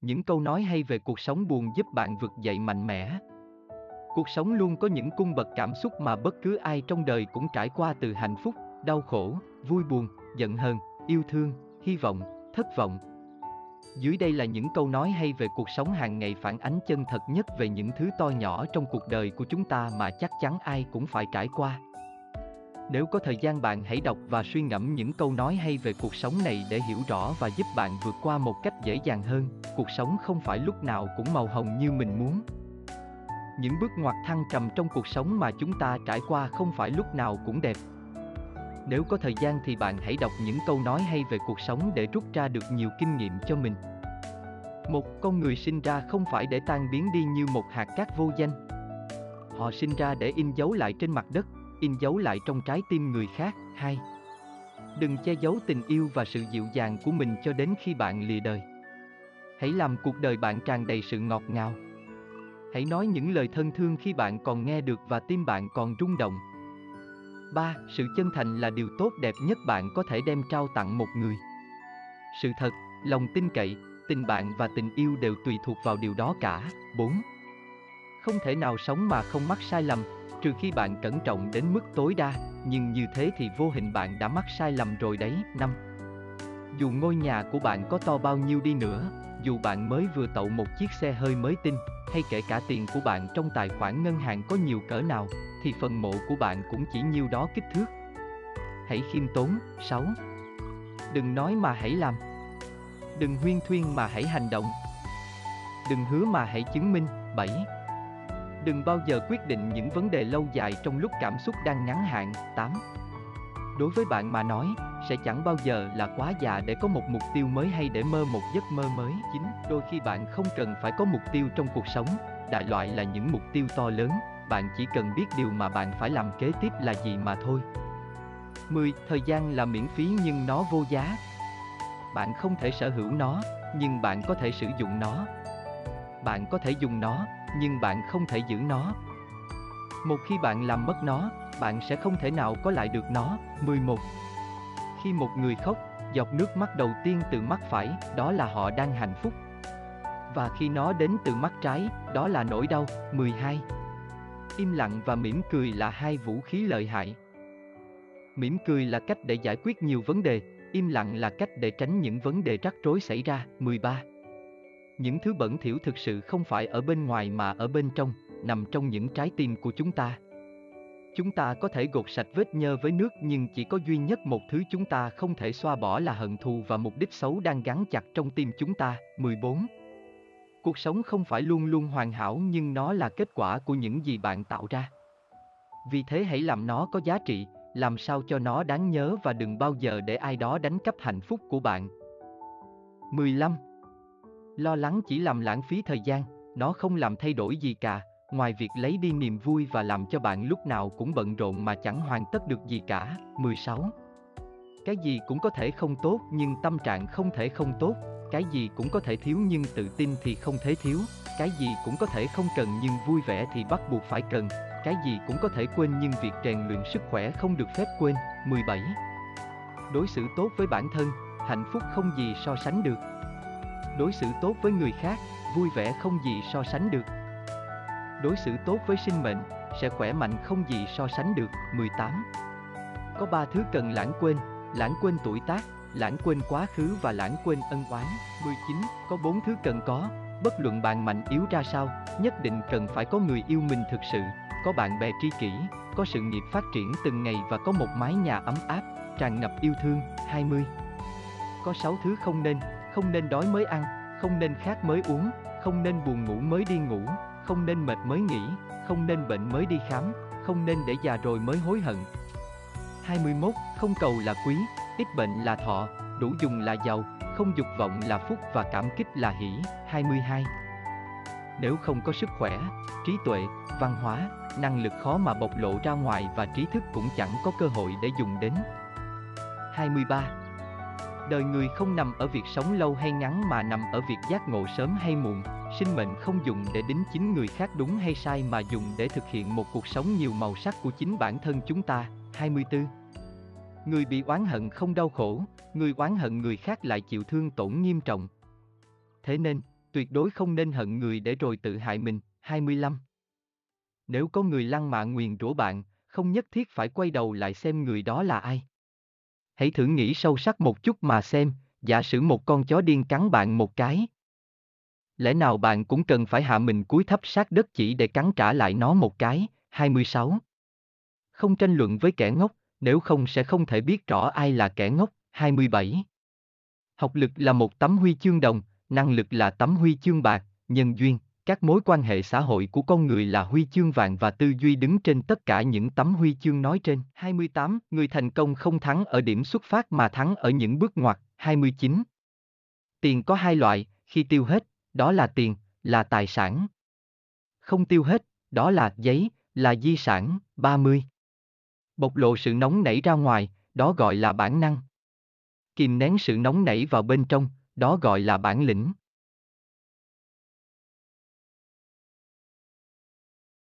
những câu nói hay về cuộc sống buồn giúp bạn vực dậy mạnh mẽ. Cuộc sống luôn có những cung bậc cảm xúc mà bất cứ ai trong đời cũng trải qua từ hạnh phúc, đau khổ, vui buồn, giận hờn, yêu thương, hy vọng, thất vọng. Dưới đây là những câu nói hay về cuộc sống hàng ngày phản ánh chân thật nhất về những thứ to nhỏ trong cuộc đời của chúng ta mà chắc chắn ai cũng phải trải qua. Nếu có thời gian bạn hãy đọc và suy ngẫm những câu nói hay về cuộc sống này để hiểu rõ và giúp bạn vượt qua một cách dễ dàng hơn. Cuộc sống không phải lúc nào cũng màu hồng như mình muốn. Những bước ngoặt thăng trầm trong cuộc sống mà chúng ta trải qua không phải lúc nào cũng đẹp. Nếu có thời gian thì bạn hãy đọc những câu nói hay về cuộc sống để rút ra được nhiều kinh nghiệm cho mình. Một con người sinh ra không phải để tan biến đi như một hạt cát vô danh. Họ sinh ra để in dấu lại trên mặt đất, in dấu lại trong trái tim người khác. Hai, Đừng che giấu tình yêu và sự dịu dàng của mình cho đến khi bạn lìa đời. Hãy làm cuộc đời bạn tràn đầy sự ngọt ngào. Hãy nói những lời thân thương khi bạn còn nghe được và tim bạn còn rung động. 3. Sự chân thành là điều tốt đẹp nhất bạn có thể đem trao tặng một người. Sự thật, lòng tin cậy, tình bạn và tình yêu đều tùy thuộc vào điều đó cả. 4. Không thể nào sống mà không mắc sai lầm, trừ khi bạn cẩn trọng đến mức tối đa, nhưng như thế thì vô hình bạn đã mắc sai lầm rồi đấy. 5. Dù ngôi nhà của bạn có to bao nhiêu đi nữa, dù bạn mới vừa tậu một chiếc xe hơi mới tinh, hay kể cả tiền của bạn trong tài khoản ngân hàng có nhiều cỡ nào, thì phần mộ của bạn cũng chỉ nhiêu đó kích thước. Hãy khiêm tốn. 6. Đừng nói mà hãy làm. Đừng huyên thuyên mà hãy hành động. Đừng hứa mà hãy chứng minh. 7. Đừng bao giờ quyết định những vấn đề lâu dài trong lúc cảm xúc đang ngắn hạn. 8. Đối với bạn mà nói, sẽ chẳng bao giờ là quá già để có một mục tiêu mới hay để mơ một giấc mơ mới. 9. Đôi khi bạn không cần phải có mục tiêu trong cuộc sống, đại loại là những mục tiêu to lớn, bạn chỉ cần biết điều mà bạn phải làm kế tiếp là gì mà thôi. 10. Thời gian là miễn phí nhưng nó vô giá. Bạn không thể sở hữu nó, nhưng bạn có thể sử dụng nó. Bạn có thể dùng nó, nhưng bạn không thể giữ nó. Một khi bạn làm mất nó, bạn sẽ không thể nào có lại được nó. 11. Khi một người khóc, giọt nước mắt đầu tiên từ mắt phải, đó là họ đang hạnh phúc. Và khi nó đến từ mắt trái, đó là nỗi đau. 12. Im lặng và mỉm cười là hai vũ khí lợi hại. Mỉm cười là cách để giải quyết nhiều vấn đề, im lặng là cách để tránh những vấn đề rắc rối xảy ra. 13. Những thứ bẩn thỉu thực sự không phải ở bên ngoài mà ở bên trong, nằm trong những trái tim của chúng ta. Chúng ta có thể gột sạch vết nhơ với nước nhưng chỉ có duy nhất một thứ chúng ta không thể xoa bỏ là hận thù và mục đích xấu đang gắn chặt trong tim chúng ta. 14. Cuộc sống không phải luôn luôn hoàn hảo nhưng nó là kết quả của những gì bạn tạo ra. Vì thế hãy làm nó có giá trị, làm sao cho nó đáng nhớ và đừng bao giờ để ai đó đánh cắp hạnh phúc của bạn. 15. Lo lắng chỉ làm lãng phí thời gian, nó không làm thay đổi gì cả, ngoài việc lấy đi niềm vui và làm cho bạn lúc nào cũng bận rộn mà chẳng hoàn tất được gì cả. 16. Cái gì cũng có thể không tốt nhưng tâm trạng không thể không tốt, cái gì cũng có thể thiếu nhưng tự tin thì không thể thiếu, cái gì cũng có thể không cần nhưng vui vẻ thì bắt buộc phải cần, cái gì cũng có thể quên nhưng việc rèn luyện sức khỏe không được phép quên. 17. Đối xử tốt với bản thân, hạnh phúc không gì so sánh được. Đối xử tốt với người khác, vui vẻ không gì so sánh được. Đối xử tốt với sinh mệnh, sẽ khỏe mạnh không gì so sánh được. 18. Có ba thứ cần lãng quên, lãng quên tuổi tác, lãng quên quá khứ và lãng quên ân oán. 19. Có bốn thứ cần có, bất luận bạn mạnh yếu ra sao, nhất định cần phải có người yêu mình thực sự, có bạn bè tri kỷ, có sự nghiệp phát triển từng ngày và có một mái nhà ấm áp, tràn ngập yêu thương. 20. Có sáu thứ không nên, không nên đói mới ăn, không nên khát mới uống, không nên buồn ngủ mới đi ngủ, không nên mệt mới nghỉ, không nên bệnh mới đi khám, không nên để già rồi mới hối hận. 21. Không cầu là quý, ít bệnh là thọ, đủ dùng là giàu, không dục vọng là phúc và cảm kích là hỷ. 22. Nếu không có sức khỏe, trí tuệ, văn hóa, năng lực khó mà bộc lộ ra ngoài và trí thức cũng chẳng có cơ hội để dùng đến. 23. Đời người không nằm ở việc sống lâu hay ngắn mà nằm ở việc giác ngộ sớm hay muộn, sinh mệnh không dùng để đính chính người khác đúng hay sai mà dùng để thực hiện một cuộc sống nhiều màu sắc của chính bản thân chúng ta. 24. Người bị oán hận không đau khổ, người oán hận người khác lại chịu thương tổn nghiêm trọng. Thế nên, Tuyệt đối không nên hận người để rồi tự hại mình. 25. Nếu có người lăng mạ nguyền rủa bạn, không nhất thiết phải quay đầu lại xem người đó là ai. Hãy thử nghĩ sâu sắc một chút mà xem, giả sử một con chó điên cắn bạn một cái. Lẽ nào bạn cũng cần phải hạ mình cúi thấp sát đất chỉ để cắn trả lại nó một cái? 26. Không tranh luận với kẻ ngốc, nếu không sẽ không thể biết rõ ai là kẻ ngốc. 27. Học lực là một tấm huy chương đồng, năng lực là tấm huy chương bạc, nhân duyên, các mối quan hệ xã hội của con người là huy chương vàng và tư duy đứng trên tất cả những tấm huy chương nói trên. 28. Người thành công không thắng ở điểm xuất phát mà thắng ở những bước ngoặt. 29. Tiền có hai loại, khi tiêu hết, đó là tiền, là tài sản. Không tiêu hết, đó là giấy, là di sản. 30. Bộc lộ sự nóng nảy ra ngoài, đó gọi là bản năng. Kìm nén sự nóng nảy vào bên trong, đó gọi là bản lĩnh.